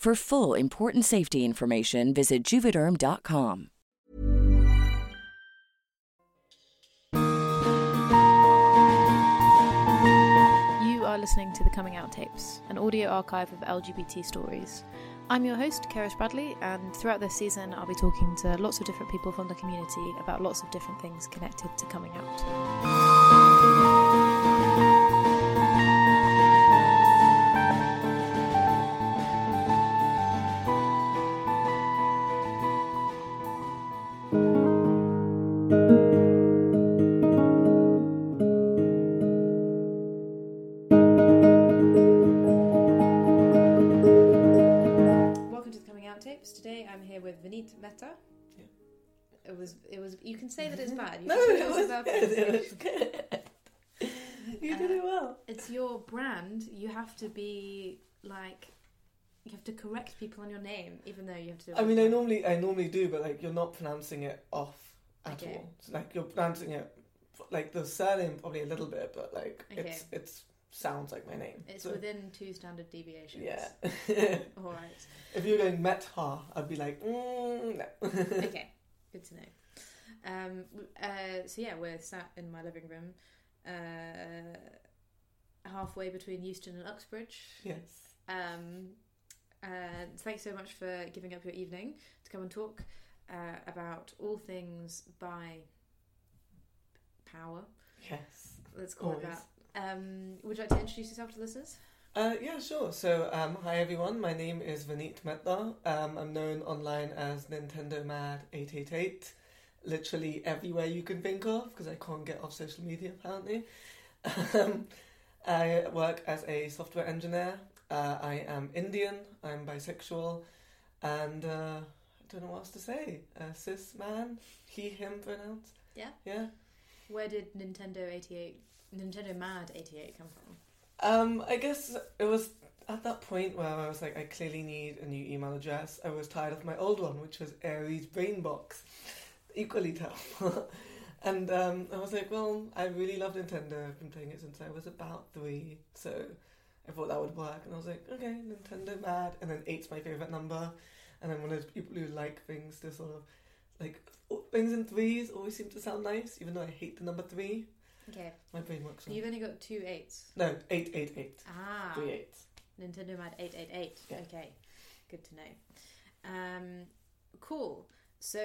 For full important safety information, visit juvederm.com. You are listening to the Coming Out Tapes, an audio archive of LGBT stories. I'm your host, Keris Bradley, and throughout this season, I'll be talking to lots of different people from the community about lots of different things connected to coming out. Name, even though you have to. Do it I mean, I normally, I normally do, but like, you're not pronouncing it off at Okay. all. So, like, you're pronouncing it, like the surname probably a little bit, but like, Okay. it's it's sounds like my name. It's So, within two standard deviations. yeah. All right. if you're going Metha, I'd be like, mm, no. okay. Good to know. Um. Uh. So yeah, we're sat in my living room, uh, halfway between Euston and Uxbridge. yes. Um, and thanks so much for giving up your evening to come and talk uh, about all things by power. Yes. Let's call it that. Um, would you like to introduce yourself to the listeners? Uh, yeah, sure. So, um, hi everyone. My name is Vaneet Mehta. Um, I'm known online as Nintendo Mad 888. Literally everywhere you can think of because I can't get off social media apparently. Um, I work as a software engineer. Uh, I am Indian. I'm bisexual, and uh, I don't know what else to say. A cis man, he, him pronouns. Yeah. Yeah. Where did Nintendo eighty eight, Nintendo Mad eighty eight come from? Um, I guess it was at that point where I was like, I clearly need a new email address. I was tired of my old one, which was Aries Brainbox. Equally terrible. and um, I was like, well, I really love Nintendo. I've been playing it since I was about three, so I thought that would work. And I was like, okay, Nintendo mad. And then eight's my favorite number. And I'm one of those people who like things to sort of like things in threes always seem to sound nice, even though I hate the number three. Okay, My brain works on. you've only got two eights. No, eight, eight, eight. Ah, Three eights. Nintendo Mad eight eight eight. Yeah. Okay, good to know. Um, cool. So,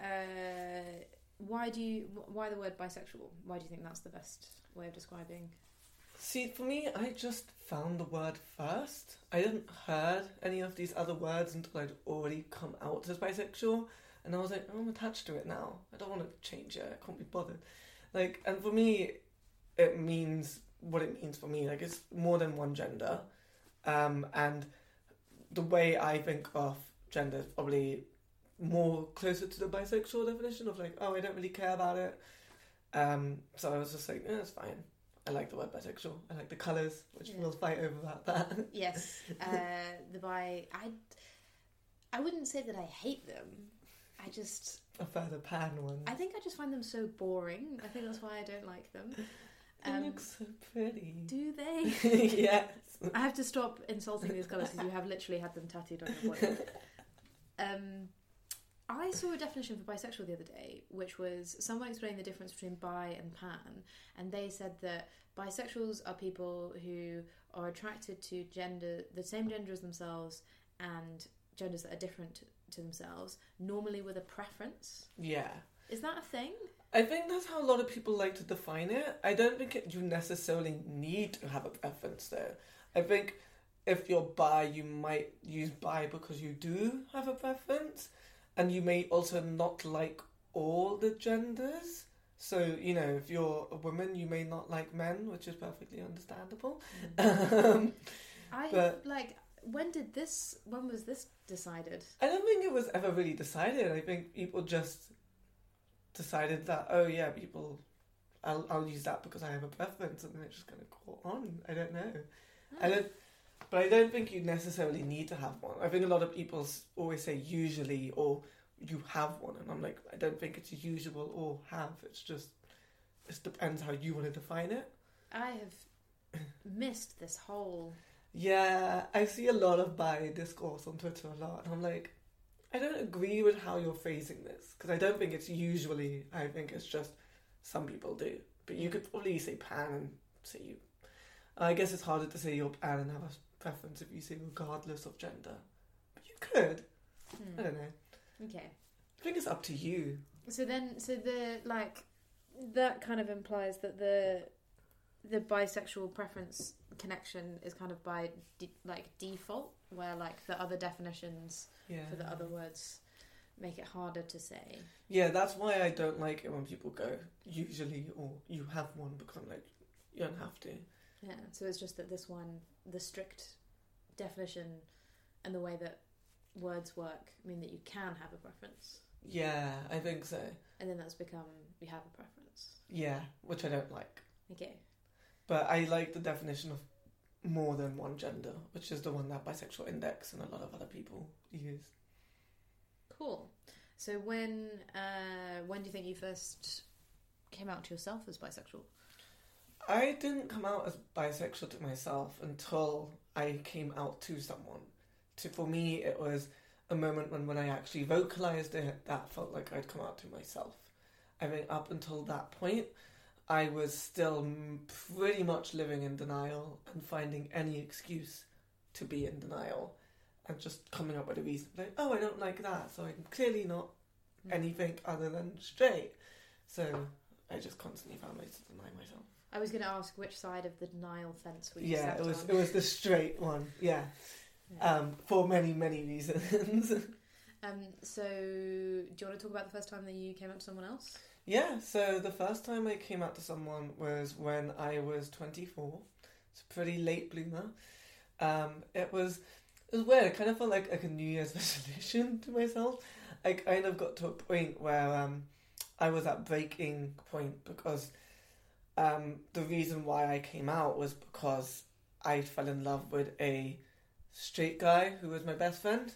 uh, why do you? Why the word bisexual? Why do you think that's the best way of describing? See, for me, I just found the word first. I didn't heard any of these other words until I'd already come out as bisexual, and I was like, oh, I'm attached to it now. I don't want to change it. I can't be bothered. Like, and for me, it means what it means for me. Like, it's more than one gender, um, and the way I think of gender is probably more closer to the bisexual definition of like, oh, I don't really care about it. Um, so I was just like, yeah, it's fine. I like the word bisexual. I like the colours, which Yeah. we'll fight over about that. Yes, uh, the bi. I, I wouldn't say that I hate them. I just, I prefer the pan one. I think I just find them so boring. I think that's why I don't like them. They Um, look so pretty. do they? yes. I have to stop insulting these colours because you have literally had them tattooed on your body. Um, I saw a definition for bisexual the other day, which was someone explaining the difference between bi and pan, and they said that bisexuals are people who are attracted to gender, the same gender as themselves, and genders that are different to themselves, normally with a preference. Yeah. Is that a thing? I think that's how a lot of people like to define it. I don't think it, you necessarily need to have a preference though. I think if you're bi, you might use bi because you do have a preference, and you may also not like all the genders. So, you know, if you're a woman, you may not like men, which is perfectly understandable. Um, I But- like. When did this? When was this decided? I don't think it was ever really decided. I think people just decided that, oh yeah, people, I'll, I'll use that because I have a preference, and then it just kind of caught on. I don't know. I don't, but I don't think you necessarily need to have one. I think a lot of people always say usually or you have one, and I'm like, I don't think it's usual or have. It's just, it depends how you want to define it. I have missed this whole. Yeah, I see a lot of bi discourse on Twitter a lot, and I'm like, I don't agree with how you're phrasing this because I don't think it's usually. I think it's just some people do, but you could probably say pan and say you. I guess it's harder to say you're pan and have a preference if you say regardless of gender, but you could. I Hmm. don't know. Okay. I think it's up to you. So then, so the like that kind of implies that the the bisexual preference connection is kind of by de- like default, where like the other definitions Yeah. for the other words make it harder to say. Yeah, that's why I don't like it when people go usually or you have one because I'm like, you don't have to. Yeah. So it's just that this one, the strict definition and the way that words work mean that you can have a preference, Yeah, I think so. and then that's become you have a preference. Yeah, which I don't like. Okay. But I like the definition of more than one gender, which is the one that Bisexual Index and a lot of other people use. Cool. So when uh, when do you think you first came out to yourself as bisexual? I didn't come out as bisexual to myself until I came out to someone. To for me, it was a moment when when I actually vocalized it, that felt like I'd come out to myself. I think up until that point, I was still pretty much living in denial and finding any excuse to be in denial, and just coming up with a reason like, oh, I don't like that, so I'm clearly not hmm. anything other than straight. So I just constantly found ways to deny myself. I was going to ask which side of the denial fence were you Yeah, sat it was on? it was the straight one. Yeah, Yeah. um, for many many reasons. Um, so, do you want to talk about the first time that you came out to someone else? yeah, so the first time I came out to someone was when I was twenty four. It's a pretty late bloomer. Um, it was it was weird. It kind of felt like like a New Year's resolution to myself. I kind of got to a point where um, I was at breaking point because um, the reason why I came out was because I fell in love with a straight guy who was my best friend.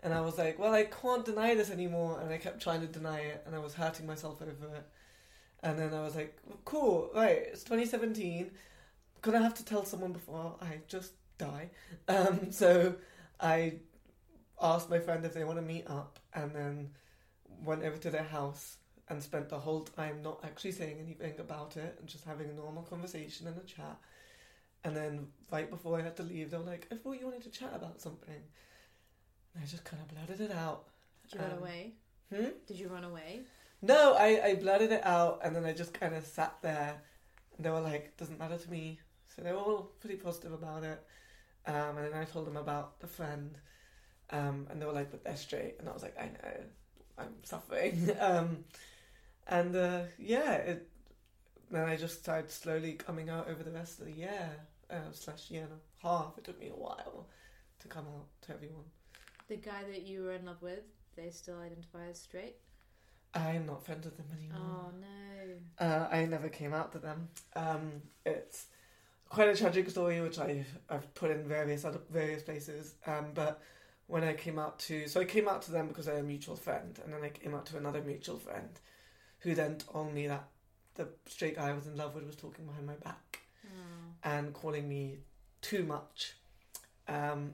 And I was like, well, I can't deny this anymore. And I kept trying to deny it, and I was hurting myself over it. And then I was like, cool, right, it's 2017. Gonna have to tell someone before I just die. Um, so I asked my friend if they want to meet up, and then went over to their house and spent the whole time not actually saying anything about it and just having a normal conversation and a chat. And then right before I had to leave, they were like, I thought you wanted to chat about something. And I just kind of blurted it out. Did you run Um, away? Hmm? Did you run away? No, I, I blurted it out and then I just kind of sat there and they were like, doesn't matter to me. So they were all pretty positive about it. Um, and then I told them about the friend um, and they were like, but they're straight. And I was like, I know, I'm suffering. and uh, yeah, it, then I just started slowly coming out over the rest of the year, uh, slash year and a half. It took me a while to come out to everyone. The guy that you were in love with, they still identify as straight? I'm not friends with them anymore. Oh no. Uh, I never came out to them. Um, it's quite a tragic story, which I've I've put in various other various places. Um, but when I came out to, so I came out to them because had a mutual friend, and then I came out to another mutual friend, who then told me that the straight guy I was in love with was talking behind my back Oh. and calling me too much. Um,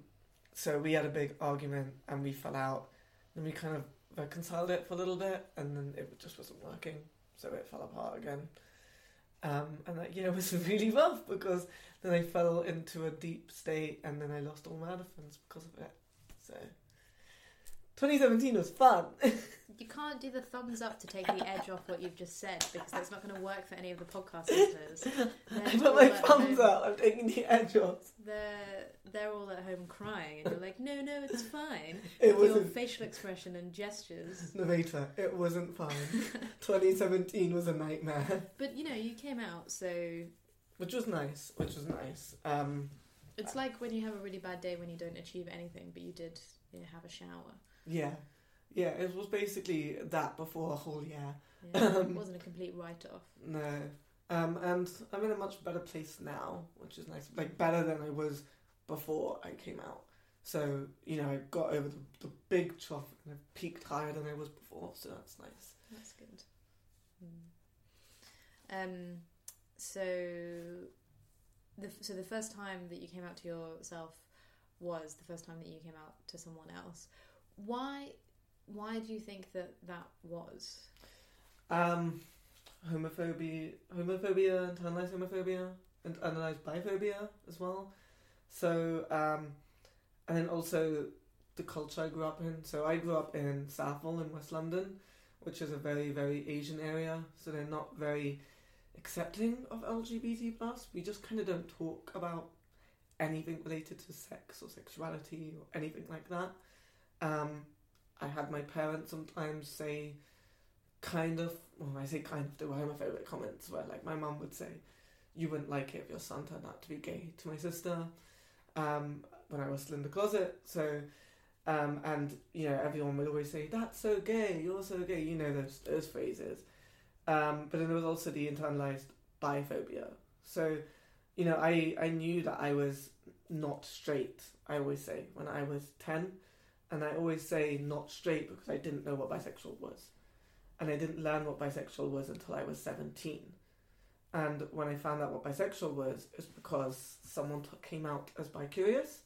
so we had a big argument and we fell out. Then we kind of reconciled it for a little bit, and then it just wasn't working, so it fell apart again. Um, and that year was really rough because then I fell into a deep state, and then I lost all my other friends because of it. So, 2017 was fun. You can't do the thumbs up to take the edge off what you've just said because that's not going to work for any of the podcast listeners. I put all my at thumbs home- up. I'm taking the edge off. They're they're all at home crying, and you're like, no, no, it's fine. It With your wasn't facial expression and gestures. narrator. It wasn't fun. 2017 was a nightmare, But you know, you came out, so which was nice. Which was nice. Um, it's like when you have a really bad day when you don't achieve anything, but you did you know, have a shower. Yeah, yeah. It was basically that before a whole year. Yeah, it wasn't a complete write off. No. Um, and I'm in a much better place now, which is nice. Like better than I was before I came out. So you know, I got over the, the big trough and I peaked higher than I was before. So that's nice. That's good. Hmm. Um, so the so the first time that you came out to yourself was the first time that you came out to someone else. Why why do you think that that was? Um, homophobia, homophobia, internalized homophobia, and internalized biphobia as well. So, um, and then also the culture I grew up in. So I grew up in Southall in West London, which is a very very Asian area. So they're not very accepting of LGBT plus. We just kind of don't talk about anything related to sex or sexuality or anything like that. Um, I had my parents sometimes say kind of well I say kind of they were homophobic comments where like my mum would say you wouldn't like it if your son turned out to be gay to my sister um, when I was still in the closet. So um, and you know everyone would always say that's so gay you're so gay you know those those phrases. Um, but then there was also the internalized biphobia. So you know I, I knew that I was not straight I always say when I was 10 and I always say not straight because I didn't know what bisexual was and I didn't learn what bisexual was until I was 17. And when I found out what bisexual was, it's because someone t- came out as bi-curious,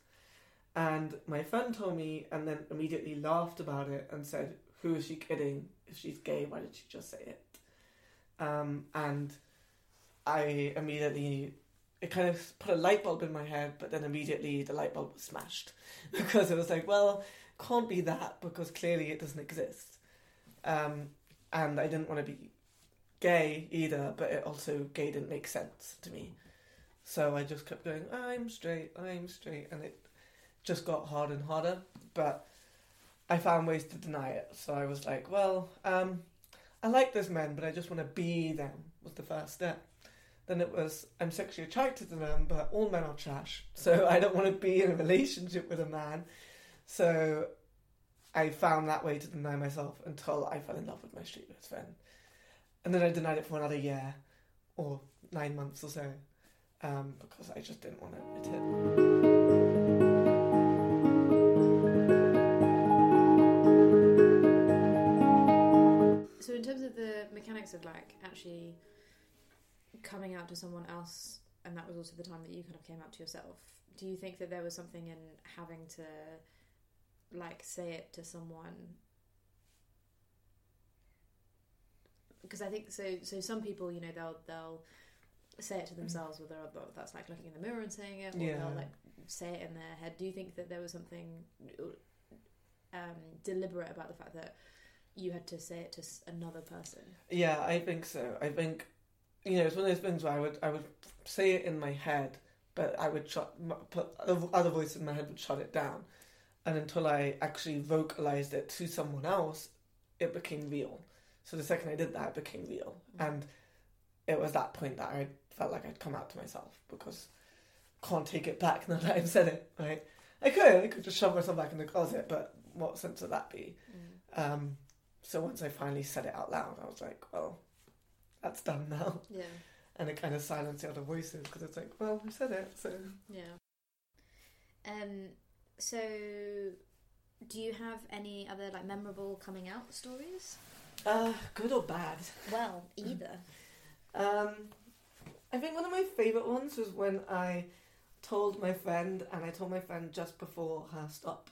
and my friend told me, and then immediately laughed about it and said, "Who is she kidding? If she's gay, why did she just say it?" Um, and I immediately, it kind of put a light bulb in my head, but then immediately the light bulb was smashed because it was like, well, can't be that because clearly it doesn't exist. Um, and I didn't want to be gay either, but it also gay didn't make sense to me. So I just kept going, I'm straight, I'm straight, and it just got harder and harder. But I found ways to deny it. So I was like, well, um, I like those men, but I just want to be them. Was the first step. Then it was I'm sexually attracted to them, but all men are trash. So I don't want to be in a relationship with a man. So I found that way to deny myself until I fell in love with my straight best friend. And then I denied it for another year or nine months or so um, because I just didn't want to admit it. So in terms of the mechanics of like actually coming out to someone else, and that was also the time that you kind of came out to yourself. Do you think that there was something in having to like say it to someone? Because I think so. So some people, you know, they'll they'll say it to themselves, whether that's like looking in the mirror and saying it, or Yeah. they'll like say it in their head. Do you think that there was something um, deliberate about the fact that you had to say it to s- another person? Yeah, I think so. I think you know it's one of those things where I would I would say it in my head, but I would shut put other other voices in my head would shut it down, and until I actually vocalized it to someone else, it became real. So the second I did that, it became real, and it was that point that I felt like I'd come out to myself because I can't take it back now that I've said it. Right? I could I could just shove myself back in the closet, but what sense would that be? Um, so once I finally said it out loud, I was like, well, that's done now. Yeah, And it kind of silenced the other voices because it's like, well, I said it, so. yeah. Um. So, do you have any other like memorable coming out stories? Uh, good or bad? Well, either. Um, I think one of my favourite ones was when I told my friend, and I told my friend just before her stop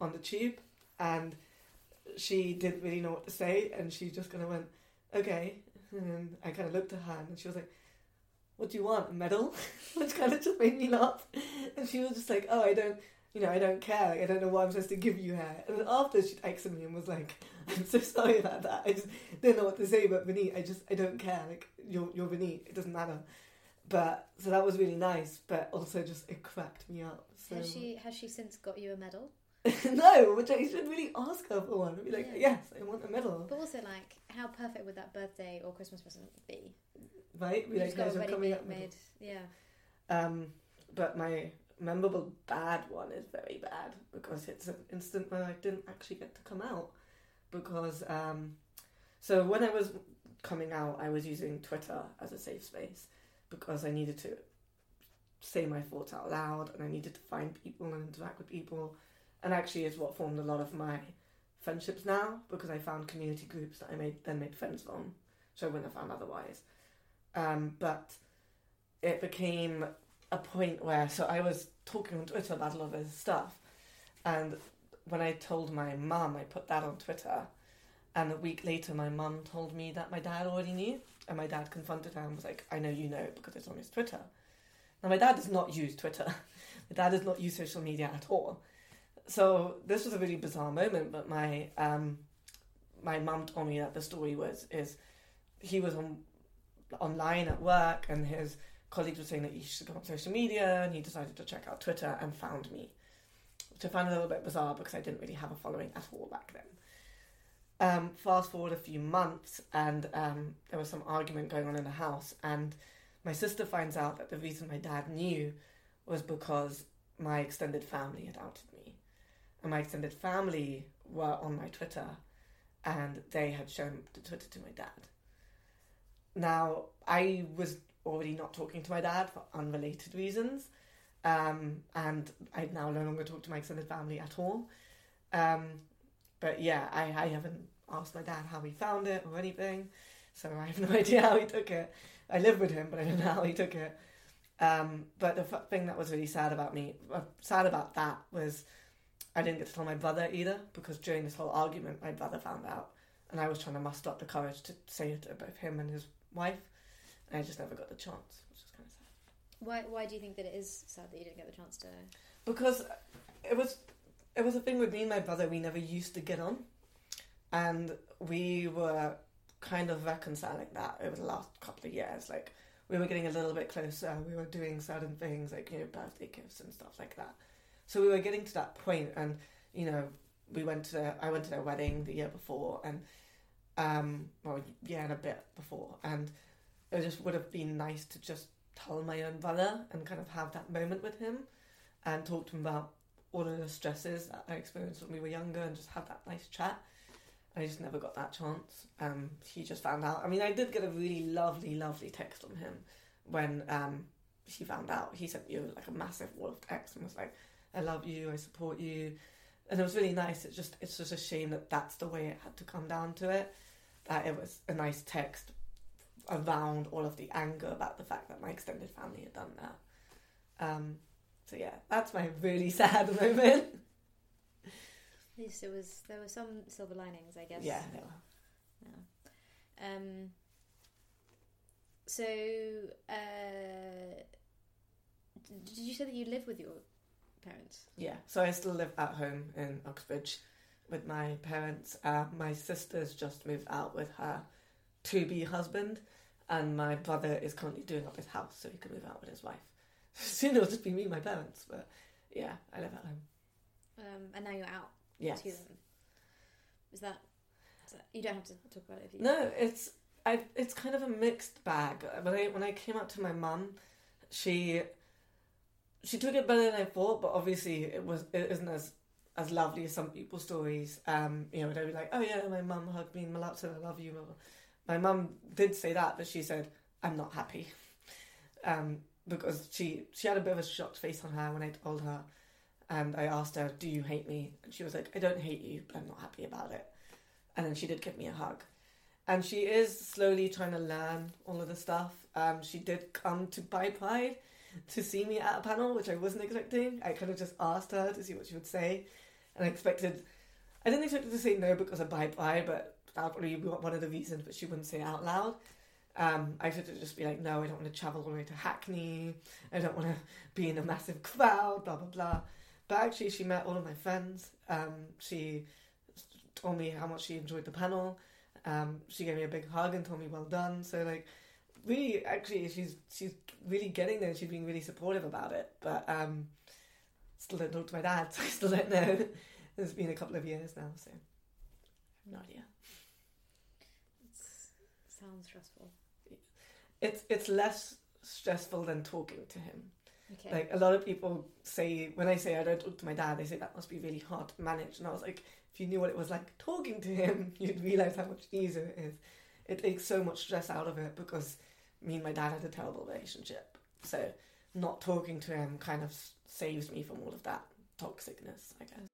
on the tube, and she didn't really know what to say, and she just kind of went, "Okay." And I kind of looked at her, and she was like, "What do you want? A medal?" Which kind of just made me laugh. And she was just like, "Oh, I don't." You know, I don't care. Like, I don't know what I'm supposed to give you hair. And then after she texted me and was like, "I'm so sorry about that. I just didn't know what to say." But Vaneet, I just I don't care. Like you're you're Vaneet. It doesn't matter. But so that was really nice. But also just it cracked me up. So Has she has she since got you a medal? no, which I should really ask her for one. I'd be like, Yeah. yes, I want a medal, But also, like, how perfect would that birthday or Christmas present be? right? We like guys are coming up made. Yeah. Um, but my memorable bad one is very bad because it's an instant where I didn't actually get to come out because um, so when I was coming out, I was using Twitter as a safe space because I needed to say my thoughts out loud and I needed to find people and interact with people, and actually is what formed a lot of my friendships now because I found community groups that I made then made friends from, which I wouldn't have found otherwise. Um, but it became a point where so I was talking on Twitter about a lot of his stuff, and when I told my mum, I put that on Twitter, and a week later, my mum told me that my dad already knew, and my dad confronted her and was like, "I know you know because it's on his Twitter." Now my dad does not use Twitter. my dad does not use social media at all. So this was a really bizarre moment, but my um, my mum told me that the story was is he was on online at work and his colleagues were saying that you should go on social media and he decided to check out Twitter and found me. Which I found a little bit bizarre because I didn't really have a following at all back then. Um, fast forward a few months and um, there was some argument going on in the house and my sister finds out that the reason my dad knew was because my extended family had outed me. And my extended family were on my Twitter and they had shown the Twitter to my dad. Now, I was already not talking to my dad for unrelated reasons. Um, and I now no longer talk to my extended family at all. Um, but yeah, I, I haven't asked my dad how he found it or anything, so I have no idea how he took it. I live with him, but I don't know how he took it. Um, but the thing that was really sad about me, uh, sad about that, was I didn't get to tell my brother either because during this whole argument, my brother found out, and I was trying to muster up the courage to say it to both him and his wife, I just never got the chance, which is kind of sad. Why Why do you think that it is sad that you didn't get the chance to? because it was it was a thing with me and my brother we never used to get on and we were kind of reconciling that over the last couple of years like we were getting a little bit closer we were doing certain things like you know birthday gifts and stuff like that so we were getting to that point and you know we went to i went to their wedding the year before and um well yeah and a bit before and it just would have been nice to just tell my own brother and kind of have that moment with him and talk to him about all of the stresses that I experienced when we were younger and just have that nice chat. I just never got that chance. Um, he just found out. I mean, I did get a really lovely, lovely text from him when um, he found out. He sent you like a massive wall of text and was like, "I love you, I support you," and it was really nice. It's just, it's just a shame that that's the way it had to come down to it. That it was a nice text around all of the anger about the fact that my extended family had done that. Um, so yeah, that's my really sad moment. At least it was there were some silver linings, I guess. Yeah, they were. Yeah. Um. So, uh, did you say that you live with your parents? Yeah, so I still live at home in Uxbridge with my parents. Uh, my sister's just moved out with her to be husband, and my brother is currently doing up his house so he can move out with his wife. Soon it'll just be me and my parents, but yeah, I live at home. Um, and now you're out Yes. to them. Is that, is that you don't have to talk about it if you No, it's I. It's kind of a mixed bag. When I when I came out to my mum, she she took it better than I thought, but obviously it was it isn't as as lovely as some people's stories. Um, you know, they'd be like, "Oh yeah, my mum hugged me and Malak said I love you." blah. My mum did say that, but she said, "I'm not happy," um, because she she had a bit of a shocked face on her when I told her, and I asked her, "Do you hate me?" And she was like, "I don't hate you, but I'm not happy about it." And then she did give me a hug, and she is slowly trying to learn all of the stuff. Um, she did come to Bi Pride to see me at a panel, which I wasn't expecting. I kind of just asked her to see what she would say, and I expected. I didn't expect her to say no because of bye bye, but probably one of the reasons, but she wouldn't say it out loud. Um, I should just be like, no, I don't want to travel all the way to Hackney. I don't want to be in a massive crowd, blah, blah, blah. But actually, she met all of my friends. Um, she told me how much she enjoyed the panel. Um, she gave me a big hug and told me well done. So, like, really, actually, she's she's really getting there. She's being really supportive about it. But um, still don't talk to my dad, so I still don't know. it's been a couple of years now, so I have no idea. Stressful. It's it's less stressful than talking to him. Okay. Like a lot of people say when I say I don't talk to my dad, they say that must be really hard to manage. And I was like, if you knew what it was like talking to him, you'd realize how much easier it is. It takes so much stress out of it because me and my dad had a terrible relationship. So not talking to him kind of saves me from all of that toxicness, I guess.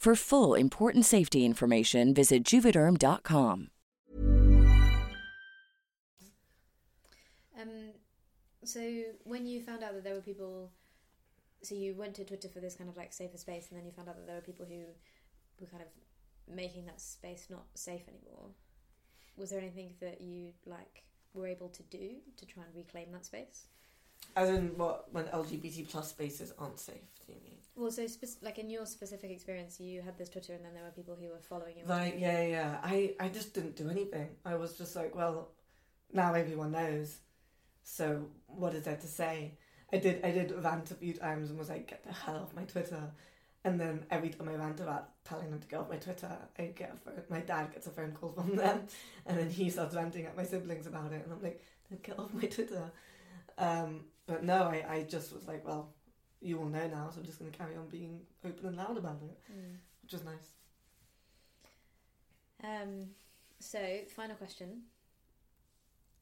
For full important safety information, visit juvederm.com. Um, so when you found out that there were people, so you went to Twitter for this kind of like safer space, and then you found out that there were people who were kind of making that space not safe anymore. Was there anything that you like were able to do to try and reclaim that space? As in what when LGBT plus spaces aren't safe, do you mean? Well, so spec- like in your specific experience, you had this Twitter, and then there were people who were following you. Right, yeah, yeah. I, I just didn't do anything. I was just like, well, now everyone knows. So what is there to say? I did I did rant a few times and was like, get the hell off my Twitter. And then every time I rant about telling them to get off my Twitter, I get a phone, my dad gets a phone call from them, and then he starts ranting at my siblings about it, and I'm like, get off my Twitter. Um, but no, I, I just was like, well, you all know now, so I'm just going to carry on being open and loud about it, Mm. which is nice. Um, so, final question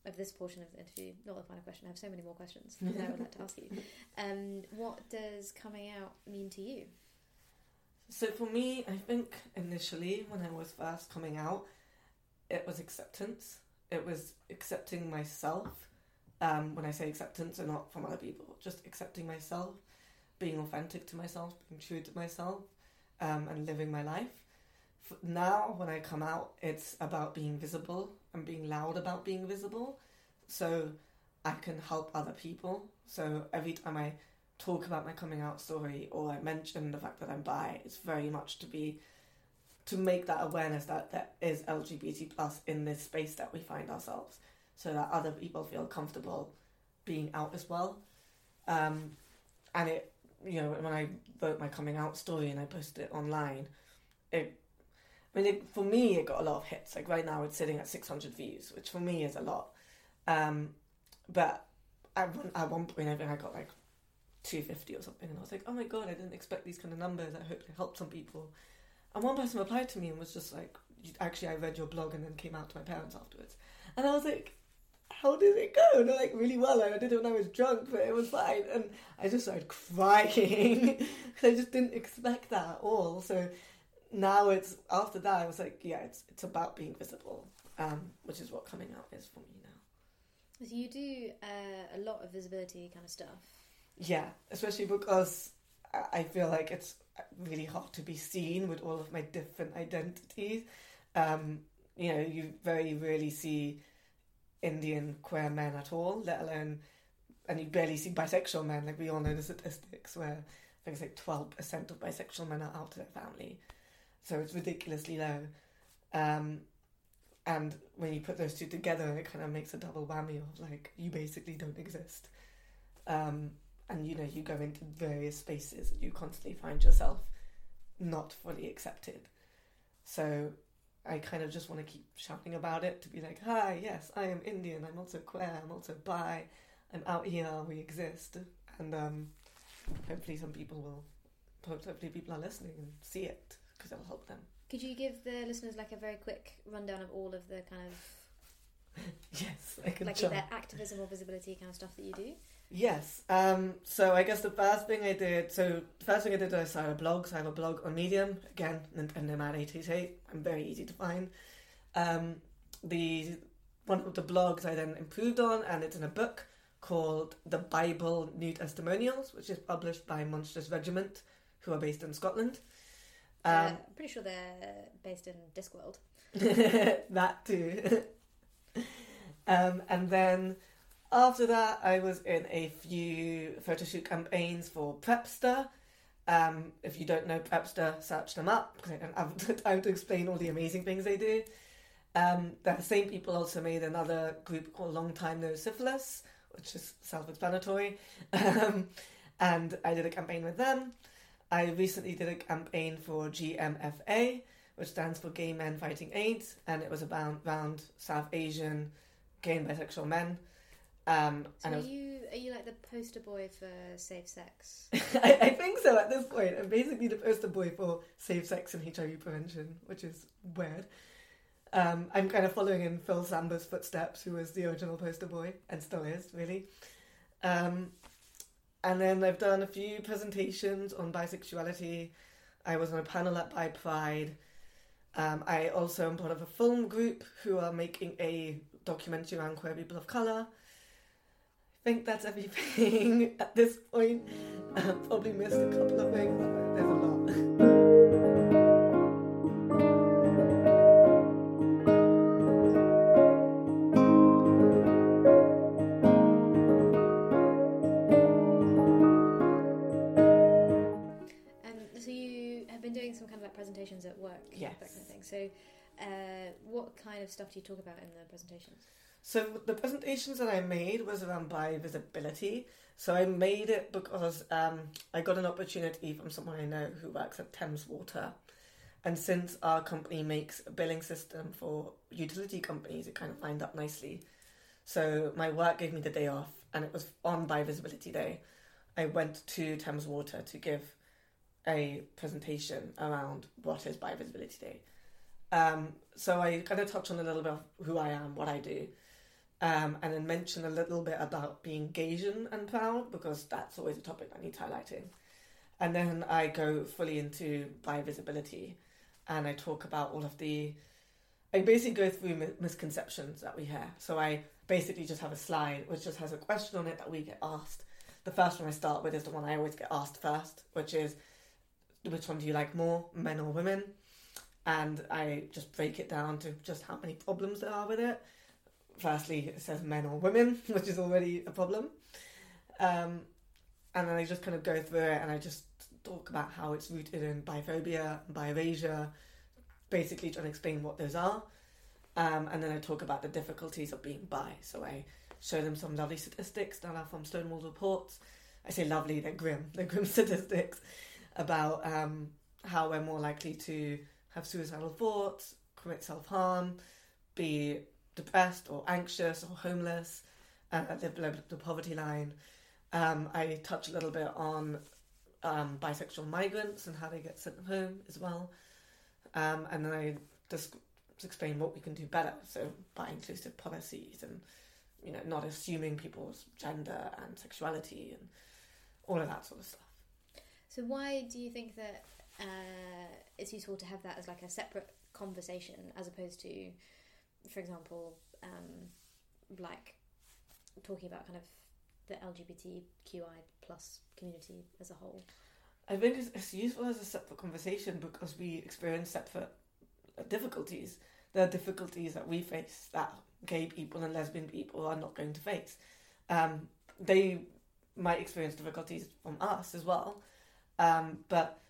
of this portion of the interview. Not the final question. I have so many more questions that I would like to ask you. Um, what does coming out mean to you? So for me, I think initially when I was first coming out, it was acceptance. It was accepting myself. Um, when I say acceptance, and not from other people, just accepting myself, being authentic to myself, being true to myself, um, and living my life. Now, when I come out, it's about being visible and being loud about being visible, so I can help other people. So every time I talk about my coming out story or I mention the fact that I'm bi, it's very much to be to make that awareness that there is LGBT plus in this space that we find ourselves, so that other people feel comfortable being out as well. Um, and it, you know, when I wrote my coming out story and I posted it online, it, I mean, it, for me, it got a lot of hits. Like right now, it's sitting at 600 views, which for me is a lot. Um, but at one, at one point, I think I got like 250 or something, and I was like, oh my god, I didn't expect these kind of numbers. I hope it helped some people. And one person replied to me and was just like, actually, I read your blog and then came out to my parents afterwards. And I was like, how did it go? And they're like, really well. I did it when I was drunk, but it was fine. And I just started crying. because I just didn't expect that at all. So now it's, after that, I was like, yeah, it's, it's about being visible, um, which is what coming out is for me now. So you do uh, a lot of visibility kind of stuff. Yeah, especially because I- I feel like it's really hard to be seen with all of my different identities. Um, you know, you very rarely see Indian queer men at all, let alone and you barely see bisexual men. Like we all know the statistics where it's like twelve percent of bisexual men are out to their family, so it's ridiculously low. Um, and when you put those two together, it kind of makes a double whammy of like you basically don't exist. Um, and you know you go into various spaces, you constantly find yourself not fully accepted. So I kind of just want to keep shouting about it to be like, hi, yes, I am Indian. I'm also queer. I'm also bi. I'm out here. We exist, and um, hopefully some people will. Hopefully people are listening and see it because it'll help them. Could you give the listeners like a very quick rundown of all of the kind of Yes, I can like try. either activism or visibility kind of stuff that you do? Yes. Um, so I guess the first thing I did, so the first thing I did was I started a blog. So I have a blog on Medium. Again, Nintendo Mad 888. I'm very easy to find. Um, the one of the blogs I then improved on, and it's in a book called The Bi-ble New Testimonials, which is published by Monstrous Regiment, who are based in Scotland. uh, Um, I'm pretty sure they're based in Discworld. that too. um, and then after that, I was in a few photo shoot campaigns for Prepster. Um, if you don't know Prepster, search them up because I don't have the time to explain all the amazing things they do. Um, the same people also made another group called Long Time No Syphilis, which is self-explanatory. Um, and I did a campaign with them. I recently did a campaign for GMFA, which stands for Gay Men Fighting AIDS, and it was about around South Asian gay and bisexual men. Um, So and are was- you are you like the poster boy for safe sex? I, I think so at this point. I'm basically the poster boy for safe sex and HIV prevention, which is weird. Um, I'm kind of following in Phil Samba's footsteps, who was the original poster boy and still is, really. Um, and then I've done a few presentations on bisexuality. I was on a panel at Bi Pride. Um, I also am part of a film group who are making a documentary around queer people of colour. I think that's everything at this point. I probably missed a couple of things, but there's a lot. Um, so you have been doing some kind of like presentations at work, Yes. that kind of thing. So, uh, what kind of stuff do you talk about in the presentations? So the presentations that I made was around bi visibility. So I made it because um, I got an opportunity from someone I know who works at Thames Water. And since our company makes a billing system for utility companies, it kind of lined up nicely. So my work gave me the day off, and it was on Bi Visibility Day. I went to Thames Water to give a presentation around what is Bi Visibility Day. Um, so I kind of touch on a little bit of who I am, what I do, um, and then mention a little bit about being Gaysian and proud because that's always a topic that needs highlighting. And then I go fully into bi visibility, and I talk about all of the. I basically go through mi- misconceptions that we hear. So I basically just have a slide which just has a question on it that we get asked. The first one I start with is the one I always get asked first, which is, which one do you like more, men or women? And I just break it down to just how many problems there are with it firstly it says men or women, which is already a problem. Um, and then I just kind of go through it and I just talk about how it's rooted in biphobia, bi-erasure, basically trying to explain what those are. Um, and then I talk about the difficulties of being bi. So I show them some lovely statistics that are from Stonewall reports. I say lovely, they're grim. They're grim statistics about um, how we're more likely to have suicidal thoughts, commit self harm, be depressed or anxious or homeless, uh, live below the poverty line. Um, I touch a little bit on um, bisexual migrants and how they get sent home as well. Um, and then I just explain what we can do better. So by inclusive policies and you know not assuming people's gender and sexuality and all of that sort of stuff. So, why do you think that uh, it's useful to have that as like a separate conversation as opposed to, for example, um, like talking about kind of the LGBTQI plus community as a whole? I think it's, it's useful as a separate conversation because we experience separate difficulties. There are difficulties that we face that gay people and lesbian people are not going to face. Um, they might experience difficulties from us as well. Um, but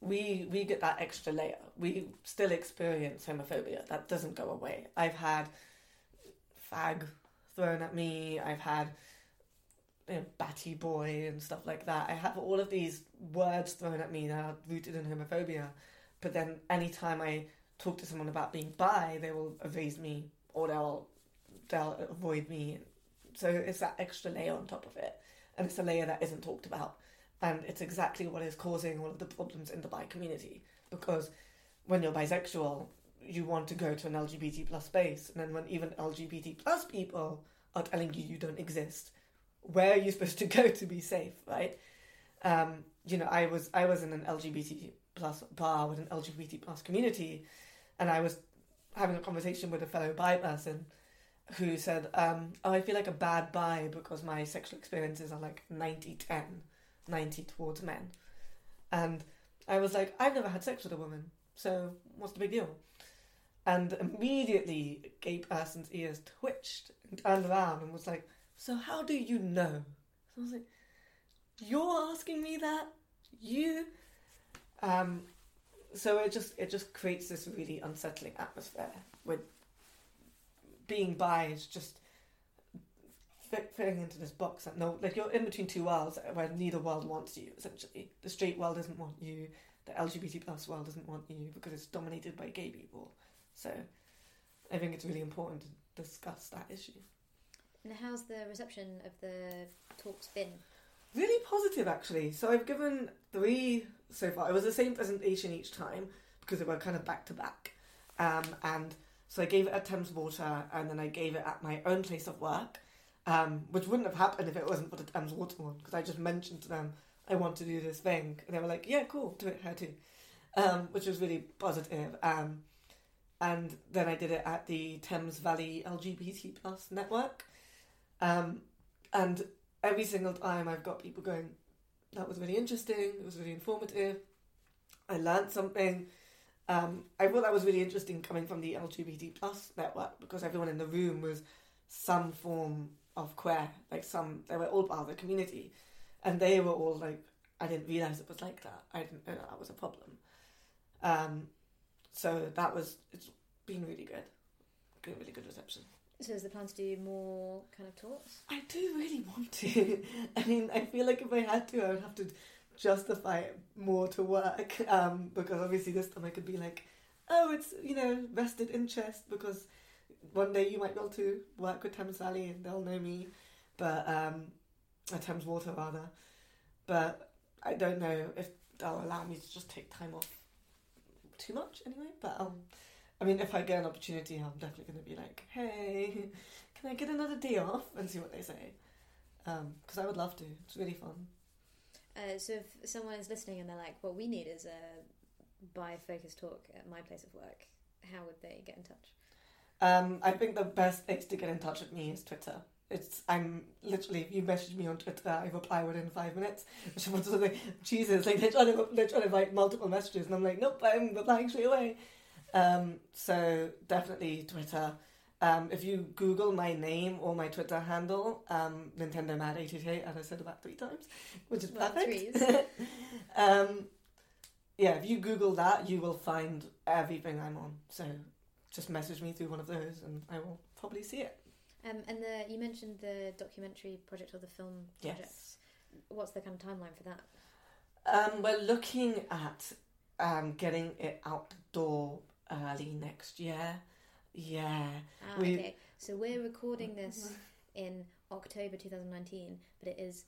we we get that extra layer. We still experience homophobia. That doesn't go away. I've had fag thrown at me. I've had you know, batty boy and stuff like that. I have all of these words thrown at me that are rooted in homophobia. But then anytime I talk to someone about being bi, they will evade me or they'll they'll avoid me. So it's that extra layer on top of it, and it's a layer that isn't talked about, and it's exactly what is causing all of the problems in the bi community. Because when you're bisexual, you want to go to an LGBT plus space, and then when even LGBT plus people are telling you you don't exist, where are you supposed to go to be safe, right? Um, you know, I was I was in an LGBT plus bar with an LGBT plus community, and I was having a conversation with a fellow bi person who said, um, "Oh, I feel like a bad bi because my sexual experiences are like 90-10, 90 towards men," and I was like, "I've never had sex with a woman, so what's the big deal?" And immediately, gay person's ears twitched and turned around and was like, "So how do you know?" So I was like, "You're asking me that? You?" Um, so it just it just creates this really unsettling atmosphere with being bi is just fit, fitting into this box that no like you're in between two worlds where neither world wants you essentially the straight world doesn't want you the lgbt plus world doesn't want you because it's dominated by gay people so i think it's really important to discuss that issue And how's the reception of the talks been? Really positive, actually. So I've given three so far. It was the same presentation each time because they were kind of back to back. Um, and so I gave it at Thames Water and then I gave it at my own place of work, um, which wouldn't have happened if it wasn't for the Thames Water one because I just mentioned to them I want to do this thing. And they were like, yeah, cool, do it here too. Um, which was really positive. Um, and then I did it at the Thames Valley LGBT plus network. Um, and every single time I've got people going, that was really interesting, it was really informative, I learned something. Um, I thought that was really interesting coming from the LGBT plus network because everyone in the room was some form of queer, like some, they were all part of the community. And they were all like, I didn't realise it was like that. I didn't know that was a problem. Um, so that was, it's been really good. Good, really good reception. So is the plan to do more kind of talks? I do really want to. I mean, I feel like if I had to, I would have to justify it more to work. Um, because obviously this time I could be like, oh, it's you know vested interest because one day you might be able to work with Thames Valley and they'll know me, but um, at Thames Water rather. But I don't know if they'll allow me to just take time off too much anyway. But um, I mean, if I get an opportunity, I'm definitely going to be like, hey, can I get another day off and see what they say? Because I would love to. It's really fun. Uh, so if someone is listening and they're like, what we need is a bi-focused talk at my place of work, how would they get in touch? Um, I think the best place to get in touch with me is Twitter. It's I'm literally if you message me on Twitter, I reply within five minutes. Which was of like Jesus, like they're trying to they're trying to write multiple messages, and I'm like, nope, I'm replying straight away. Um, so definitely Twitter. Um, if you Google my name or my Twitter handle, um, Nintendo Mad 888, as I said about three times, which is Well, perfect. um, yeah, if you Google that, you will find everything I'm on. So just message me through one of those, and I will probably see it. Um, and the you mentioned the documentary project or the film project. Yes. What's the kind of timeline for that? Um, we're looking at um, getting it out the door early next year. Yeah. Ah, We- okay. So we're recording this in October 2019, but it is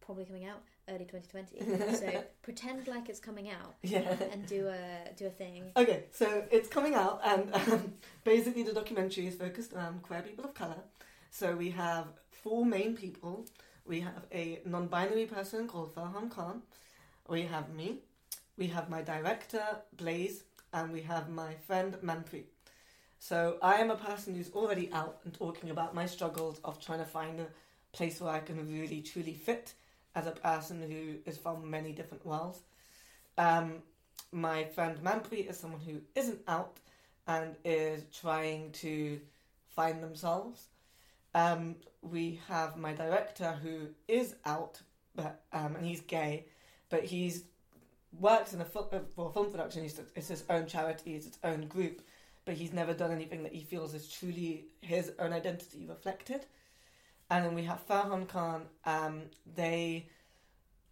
probably coming out early 2020. so pretend like it's coming out Yeah. and do a do a thing. Okay, so it's coming out, and um, basically the documentary is focused around queer people of color. So we have four main people. We have a non-binary person called Farhan Khan. We have me. We have my director Blaise, and we have my friend Manpreet. So I am a person who's already out and talking about my struggles of trying to find a place where I can really truly fit as a person who is from many different worlds. Um, my friend Manpreet is someone who isn't out and is trying to find themselves. um, we have my director who is out, but um, and he's gay, but he's works in a fil- uh, film production. He's, it's his own charity, it's its own group, but he's never done anything that he feels is truly his own identity reflected. And then we have Farhan Khan. Um, they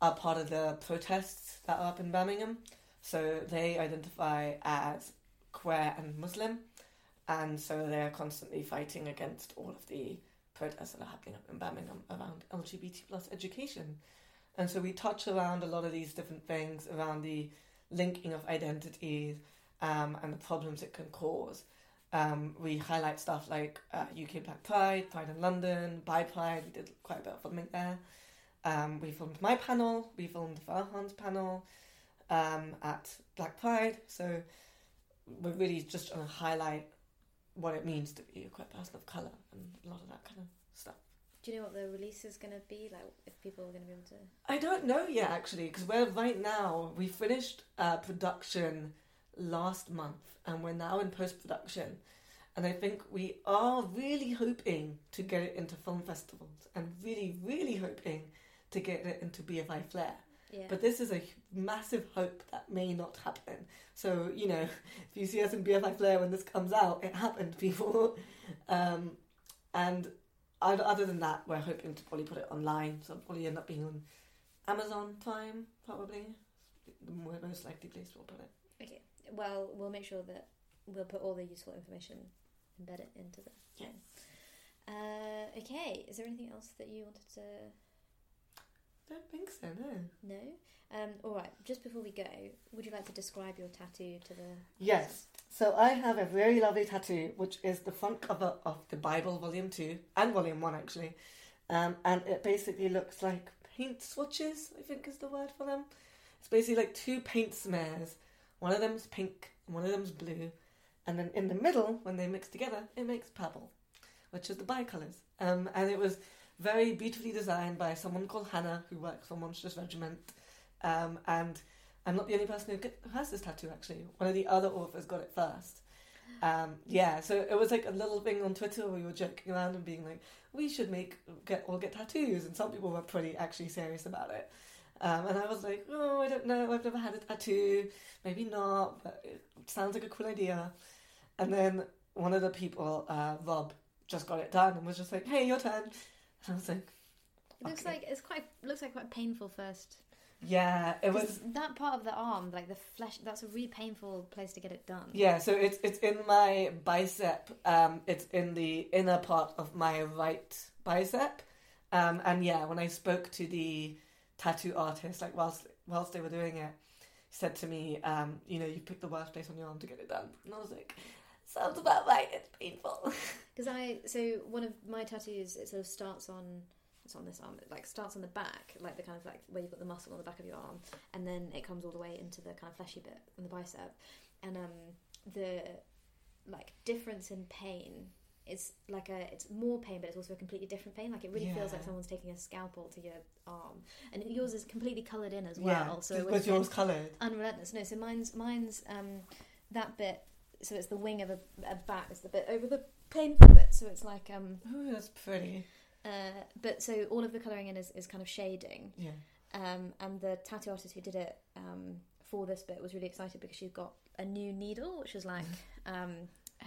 are part of the protests that are up in Birmingham. So they identify as queer and Muslim, and so they're constantly fighting against all of the protests that are happening up in Birmingham around LGBT plus education. And so we touch around a lot of these different things around the linking of identities um, and the problems it can cause. Um, we highlight stuff like uh, UK Black Pride, Pride in London, Bi Pride. We did quite a bit of filming there. Um, we filmed my panel, we filmed Farhan's panel um, at Black Pride. So we're really just trying to highlight what it means to be a queer person of colour and a lot of that kind of stuff. Do you know what the release is going to be? Like, if people are going to be able to. I don't know yet, actually, because we're right now, we finished uh, production last month and we're now in post production. And I think we are really hoping to get it into film festivals and really, really hoping to get it into BFI Flare. Yeah. But this is a massive hope that may not happen. So, you know, if you see us in BFI Flare when this comes out, it happened, people. Um, and other than that, we're hoping to probably put it online. So it'll probably end up being on Amazon Prime, probably. The most likely place we'll put it. Okay. Well, we'll make sure that we'll put all the useful information embedded into the. Yeah. Uh, okay. Is there anything else that you wanted to I don't think so, no. know? Um, all right. Just before we go, would you like to describe your tattoo to the? Yes. So I have a very lovely tattoo, which is the front cover of the Bi-ble, Volume 2, and Volume 1, actually. Um, and it basically looks like paint swatches, I think is the word for them. It's basically like two paint smears. One of them's pink, one of them's blue. And then in the middle, when they mix together, it makes purple, which is the bicolours. Um, and it was very beautifully designed by someone called Hannah, who works for Monstrous Regiment. Um, and I'm not the only person who, get, who has this tattoo, actually. One of the other authors got it first. Um, yeah, so it was like a little thing on Twitter where we were joking around and being like, we should make get all get tattoos, and some people were pretty actually serious about it. Um, and I was like, oh, I don't know, I've never had a tattoo, maybe not, but it sounds like a cool idea. And then one of the people, uh, Rob, just got it done and was just like, hey, your turn. And I was like, It looks Okay. like it's quite looks like quite painful first. yeah, it was. that part of the arm, like the flesh. That's a really painful place to get it done. Yeah, so it's it's in my bicep. Um, it's in the inner part of my right bicep. Um, and yeah, when I spoke to the tattoo artist, like whilst whilst they were doing it, said to me, um, you know, you picked the worst place on your arm to get it done. And I was like, sounds about right. It's painful. Because I so one of my tattoos it sort of starts on it's on this arm it like starts on the back like the kind of like where you've got the muscle on the back of your arm and then it comes all the way into the kind of fleshy bit on the bicep and um the like difference in pain is like a it's more pain but it's also a completely different pain like it really feels like someone's taking a scalpel to your arm and yours is completely coloured in as yeah. well so was, yours coloured? unrelentless. No, so mine's mine's um that bit. So it's the wing of a, a bat. It's the bit over the painful bit. So it's like um Oh, that's pretty. uh. But so all of the colouring in is, is kind of shading. Yeah. Um, and the tattoo artist who did it um for this bit was really excited because she's got a new needle, which is like um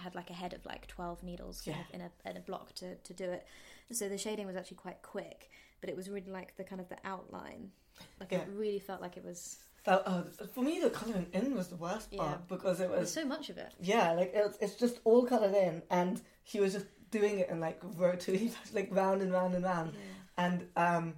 had like a head of like twelve needles kind of in a in a block to to do it. So the shading was actually quite quick, but it was really like the kind of the outline. Like Yeah. it really felt like it was. That, oh, for me, the colouring in was the worst part Yeah. because it There's was so much of it. Yeah, like it's, it's just all coloured in, and he was just doing it in like rotary, like round and round and round. And um,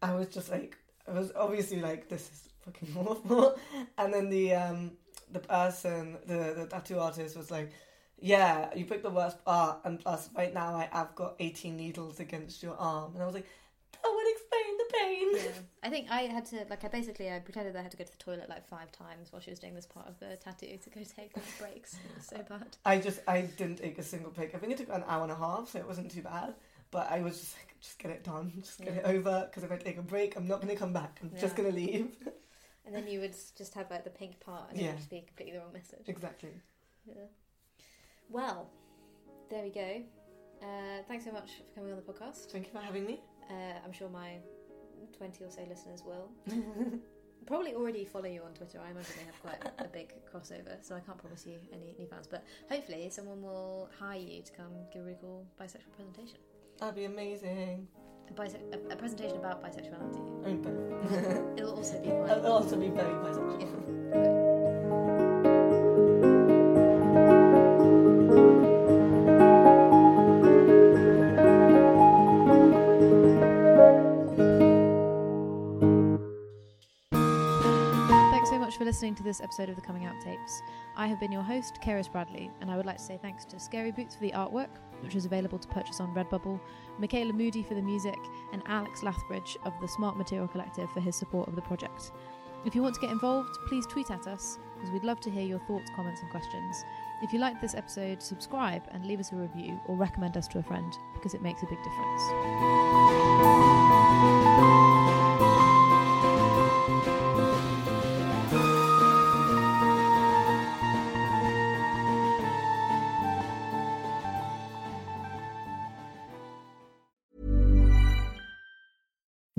I was just like, I was obviously like, this is fucking awful. And then the um, the person, the the tattoo artist, was like, yeah, you picked the worst part, and plus right now I have got eighteen needles against your arm, and I was like, that would explain the pain. Yeah. I think I had to like I basically I pretended I had to go to the toilet like five times while she was doing this part of the tattoo to go take breaks. It was so bad. I just I didn't take a single pic. I think it took an hour and a half, so it wasn't too bad. But I was just like, just get it done, just get Yeah. it over. Because if I take a break, I'm not going to come back. I'm just going to leave. And then you would just have like the pink part and it would just be completely the wrong message. exactly. Yeah. Well, there we go. Uh, thanks so much for coming on the podcast. Thank you for having me. Uh, I'm sure my 20 or so listeners will probably already follow you on Twitter. I imagine they have quite a big crossover, so I can't promise you any new fans. But hopefully, someone will hire you to come give a cool bisexual presentation. That'd be amazing. A, bise- a, a presentation about bisexuality. I mean, both. It'll also be. I'll also be very bisexual. Listening to this episode of the Coming Out Tapes. I have been your host, Keris Bradley, and I would like to say thanks to Scary Boots for the artwork, which is available to purchase on Redbubble, Michaela Moody for the music, and Alex Lathbridge of the Smart Material Collective for his support of the project. If you want to get involved, please tweet at us, as we'd love to hear your thoughts, comments, and questions. If you liked this episode, subscribe and leave us a review or recommend us to a friend, because it makes a big difference.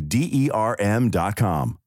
D E R M.com.